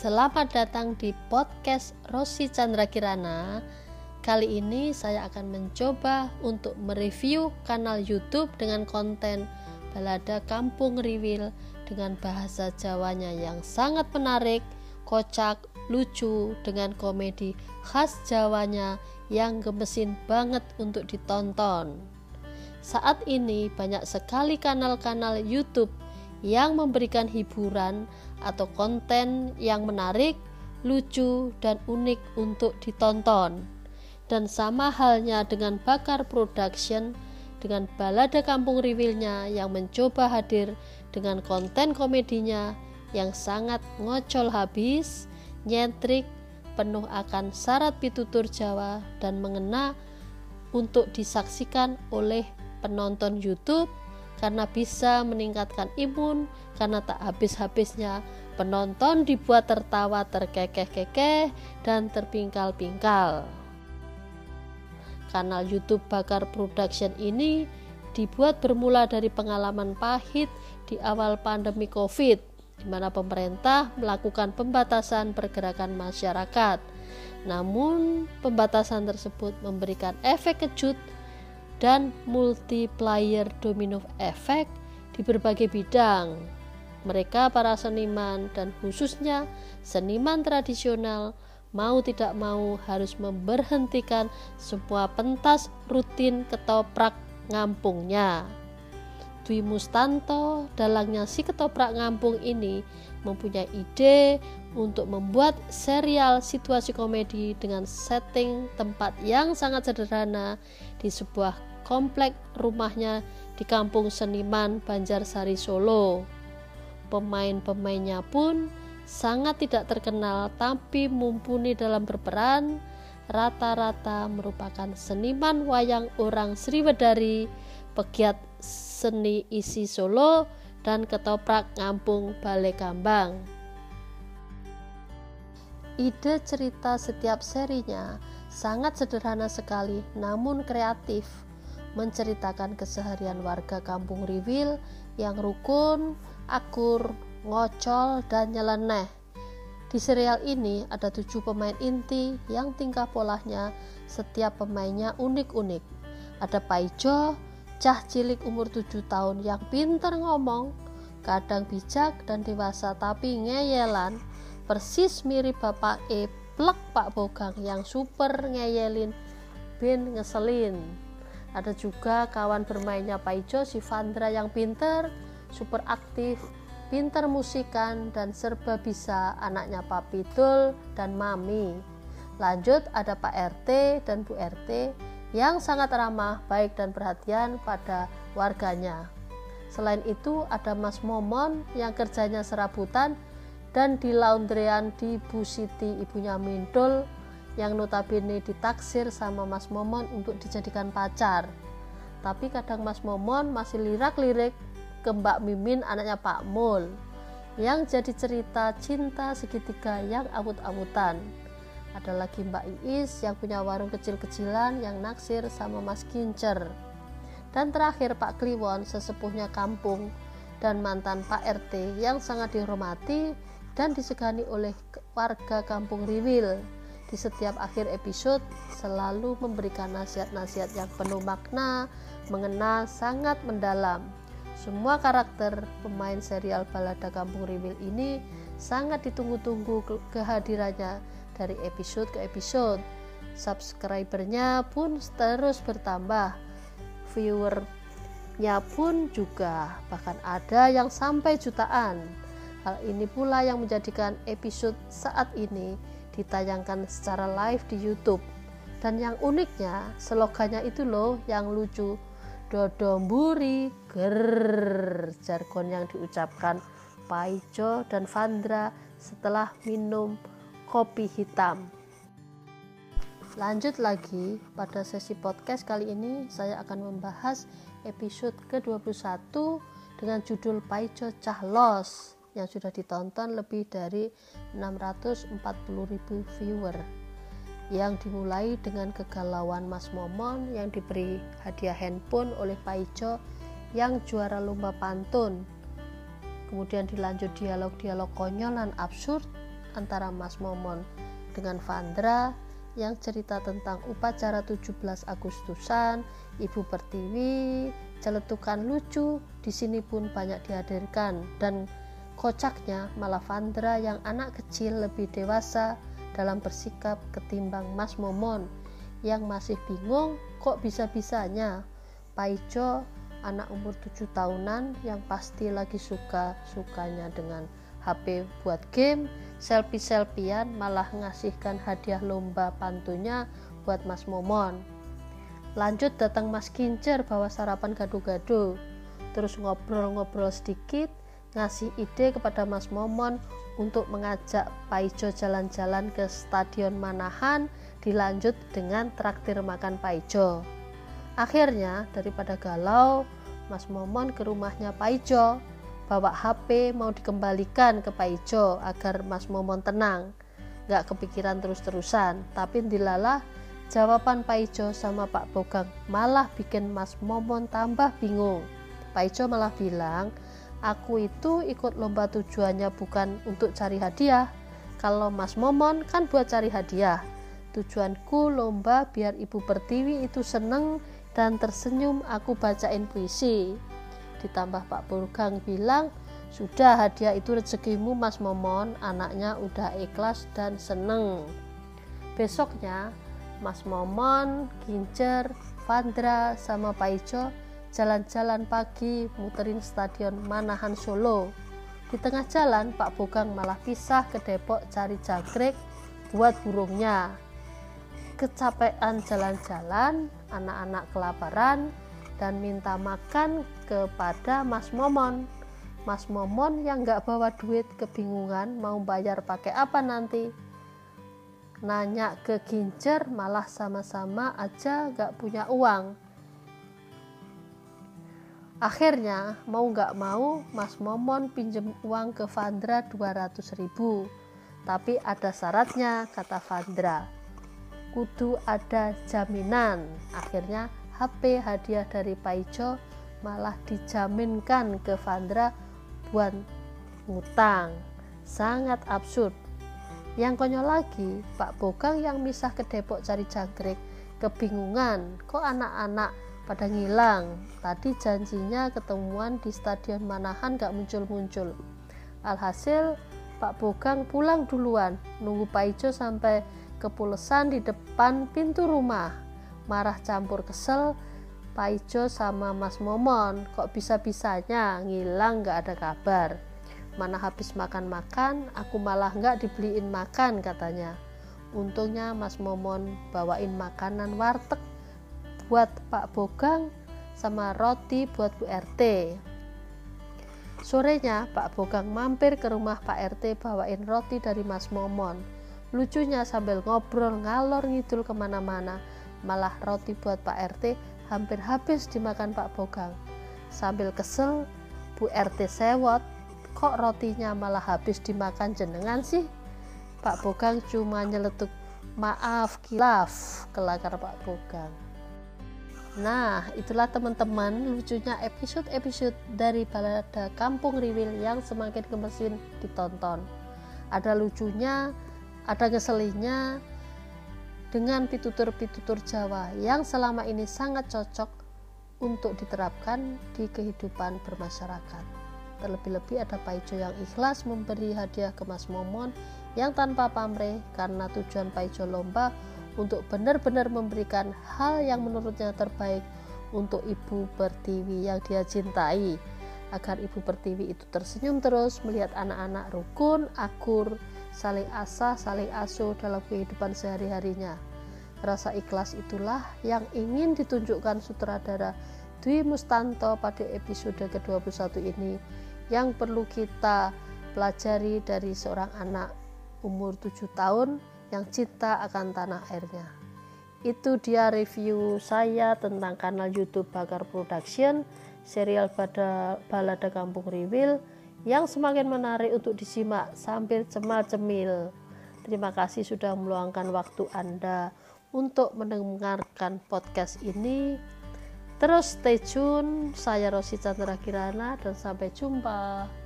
Selamat datang di podcast Rosi Chandra Kirana. Kali ini saya akan mencoba untuk mereview kanal YouTube dengan konten balada Kampung Riwil dengan bahasa Jawanya yang sangat menarik, kocak, lucu dengan komedi khas Jawanya yang gemesin banget untuk ditonton. Saat ini banyak sekali kanal-kanal YouTube yang memberikan hiburan atau konten yang menarik, lucu, dan unik untuk ditonton. Dan sama halnya dengan Bakar Production dengan balada kampung riwilnya yang mencoba hadir dengan konten komedinya yang sangat ngocol habis, nyentrik, penuh akan syarat pitutur Jawa dan mengena untuk disaksikan oleh penonton YouTube karena bisa meningkatkan imun karena tak habis-habisnya penonton dibuat tertawa terkekeh-kekeh dan terpingkal-pingkal. Kanal YouTube Bakar Production ini dibuat bermula dari pengalaman pahit di awal pandemi Covid di mana pemerintah melakukan pembatasan pergerakan masyarakat. Namun, pembatasan tersebut memberikan efek kejut dan multiplier domino effect di berbagai bidang. Mereka para seniman dan khususnya seniman tradisional mau tidak mau harus memberhentikan semua pentas rutin ketoprak ngampungnya. Dwi Mustanto, dalangnya si ketoprak ngampung ini mempunyai ide untuk membuat serial situasi komedi dengan setting tempat yang sangat sederhana di sebuah komplek rumahnya di kampung seniman Banjarsari Solo. Pemain-pemainnya pun sangat tidak terkenal tapi mumpuni dalam berperan rata-rata merupakan seniman wayang orang Sriwedari, pegiat seni isi Solo, dan ketoprak ngampung Balai Kambang. Ide cerita setiap serinya sangat sederhana sekali namun kreatif menceritakan keseharian warga kampung Riwil yang rukun, akur, ngocol, dan nyeleneh. Di serial ini ada tujuh pemain inti yang tingkah polanya setiap pemainnya unik-unik. Ada Paijo, cah cilik umur tujuh tahun yang pinter ngomong, kadang bijak dan dewasa tapi ngeyelan, persis mirip bapak E plek Pak Bogang yang super ngeyelin bin ngeselin. Ada juga kawan bermainnya Paijo si Vandra yang pinter, super aktif, pinter musikan dan serba bisa anaknya Pak Pidul dan Mami. Lanjut ada Pak RT dan Bu RT yang sangat ramah, baik dan perhatian pada warganya. Selain itu ada Mas Momon yang kerjanya serabutan dan di laundryan di Bu Siti ibunya Mindul yang notabene ditaksir sama Mas Momon untuk dijadikan pacar. Tapi kadang Mas Momon masih lirak-lirik ke Mbak Mimin anaknya Pak Mul yang jadi cerita cinta segitiga yang awut-awutan. Ada lagi Mbak Iis yang punya warung kecil-kecilan yang naksir sama Mas Kincer. Dan terakhir Pak Kliwon sesepuhnya kampung dan mantan Pak RT yang sangat dihormati dan disegani oleh warga kampung Riwil di setiap akhir episode selalu memberikan nasihat-nasihat yang penuh makna, mengena sangat mendalam. Semua karakter pemain serial Balada Kampung Riwil ini sangat ditunggu-tunggu kehadirannya dari episode ke episode. Subscribernya pun terus bertambah, viewernya pun juga, bahkan ada yang sampai jutaan. Hal ini pula yang menjadikan episode saat ini ditayangkan secara live di YouTube. Dan yang uniknya, slogannya itu loh yang lucu. Dodomburi ger jargon yang diucapkan Paijo dan Vandra setelah minum kopi hitam. Lanjut lagi, pada sesi podcast kali ini saya akan membahas episode ke-21 dengan judul Paijo Cahlos yang sudah ditonton lebih dari 640.000 viewer yang dimulai dengan kegalauan Mas Momon yang diberi hadiah handphone oleh Pak Ijo yang juara lomba pantun. Kemudian dilanjut dialog-dialog konyol dan absurd antara Mas Momon dengan Vandra yang cerita tentang upacara 17 Agustusan, Ibu Pertiwi, celetukan lucu di sini pun banyak dihadirkan. Dan kocaknya malah Vandra yang anak kecil lebih dewasa dalam bersikap ketimbang Mas Momon yang masih bingung kok bisa-bisanya. Paijo anak umur 7 tahunan yang pasti lagi suka-sukanya dengan HP buat game selfie-selfian malah ngasihkan hadiah lomba pantunya buat Mas Momon. Lanjut datang Mas Kincer bawa sarapan gado-gado terus ngobrol-ngobrol sedikit ngasih ide kepada Mas Momon untuk mengajak Paijo jalan-jalan ke Stadion Manahan dilanjut dengan traktir makan Paijo. Akhirnya daripada galau Mas Momon ke rumahnya Paijo bawa HP mau dikembalikan ke Pak Ijo agar Mas Momon tenang. Gak kepikiran terus-terusan tapi dilalah jawaban Pak Ijo sama Pak Bogang malah bikin Mas Momon tambah bingung. Pak Ijo malah bilang aku itu ikut lomba tujuannya bukan untuk cari hadiah. Kalau Mas Momon kan buat cari hadiah. Tujuanku lomba biar Ibu Pertiwi itu seneng dan tersenyum aku bacain puisi. Ditambah Pak Burgang bilang sudah hadiah itu rezekimu Mas Momon. Anaknya udah ikhlas dan seneng. Besoknya Mas Momon, Gincer, Vandra sama Pak Ijo jalan-jalan pagi muterin stadion Manahan Solo di tengah jalan Pak Bogang malah pisah ke Depok cari jangkrik buat burungnya kecapean jalan-jalan anak-anak kelaparan dan minta makan kepada Mas Momon. Mas Momon yang nggak bawa duit kebingungan mau bayar pakai apa nanti. Nanya ke Gincer malah sama-sama aja nggak punya uang. Akhirnya mau nggak mau Mas Momon pinjem uang ke Vandra 200 ribu. Tapi ada syaratnya kata Vandra. Kudu ada jaminan. Akhirnya HP hadiah dari Paijo malah dijaminkan ke Vandra buat ngutang. Sangat absurd. Yang konyol lagi, Pak Bogang yang misah ke Depok cari jangkrik kebingungan, kok anak-anak pada ngilang. Tadi janjinya ketemuan di Stadion Manahan gak muncul-muncul. Alhasil Pak Bogang pulang duluan, nunggu Pak Ijo sampai kepulesan di depan pintu rumah marah campur kesel Paijo sama Mas Momon kok bisa-bisanya ngilang gak ada kabar mana habis makan-makan aku malah gak dibeliin makan katanya untungnya Mas Momon bawain makanan warteg buat Pak Bogang sama roti buat Bu RT sorenya Pak Bogang mampir ke rumah Pak RT bawain roti dari Mas Momon lucunya sambil ngobrol ngalor ngidul ke mana-mana malah roti buat Pak RT hampir habis dimakan Pak Bogang. Sambil kesel, Bu RT sewot, kok rotinya malah habis dimakan jenengan sih? Pak Bogang cuma nyeletuk, maaf kilaf, kelakar Pak Bogang. Nah, itulah teman-teman lucunya episode-episode dari balada Kampung Riwil yang semakin gemesin ditonton. Ada lucunya, ada ngeselinnya, dengan pitutur-pitutur Jawa yang selama ini sangat cocok untuk diterapkan di kehidupan bermasyarakat. Terlebih-lebih ada Paijo yang ikhlas memberi hadiah ke Mas Momon yang tanpa pamrih karena tujuan Paijo lomba untuk benar-benar memberikan hal yang menurutnya terbaik untuk Ibu Pertiwi yang dia cintai agar Ibu Pertiwi itu tersenyum terus melihat anak-anak rukun, akur, saling asah, saling asuh dalam kehidupan sehari-harinya. Rasa ikhlas itulah yang ingin ditunjukkan sutradara Dwi Mustanto pada episode ke-21 ini yang perlu kita pelajari dari seorang anak umur 7 tahun yang cinta akan tanah airnya. Itu dia review saya tentang kanal YouTube Bakar Production, serial pada Balada Kampung Riwil yang semakin menarik untuk disimak sambil cemal-cemil. Terima kasih sudah meluangkan waktu Anda untuk mendengarkan podcast ini. Terus stay tune, saya Rosi Chandra Kirana dan sampai jumpa.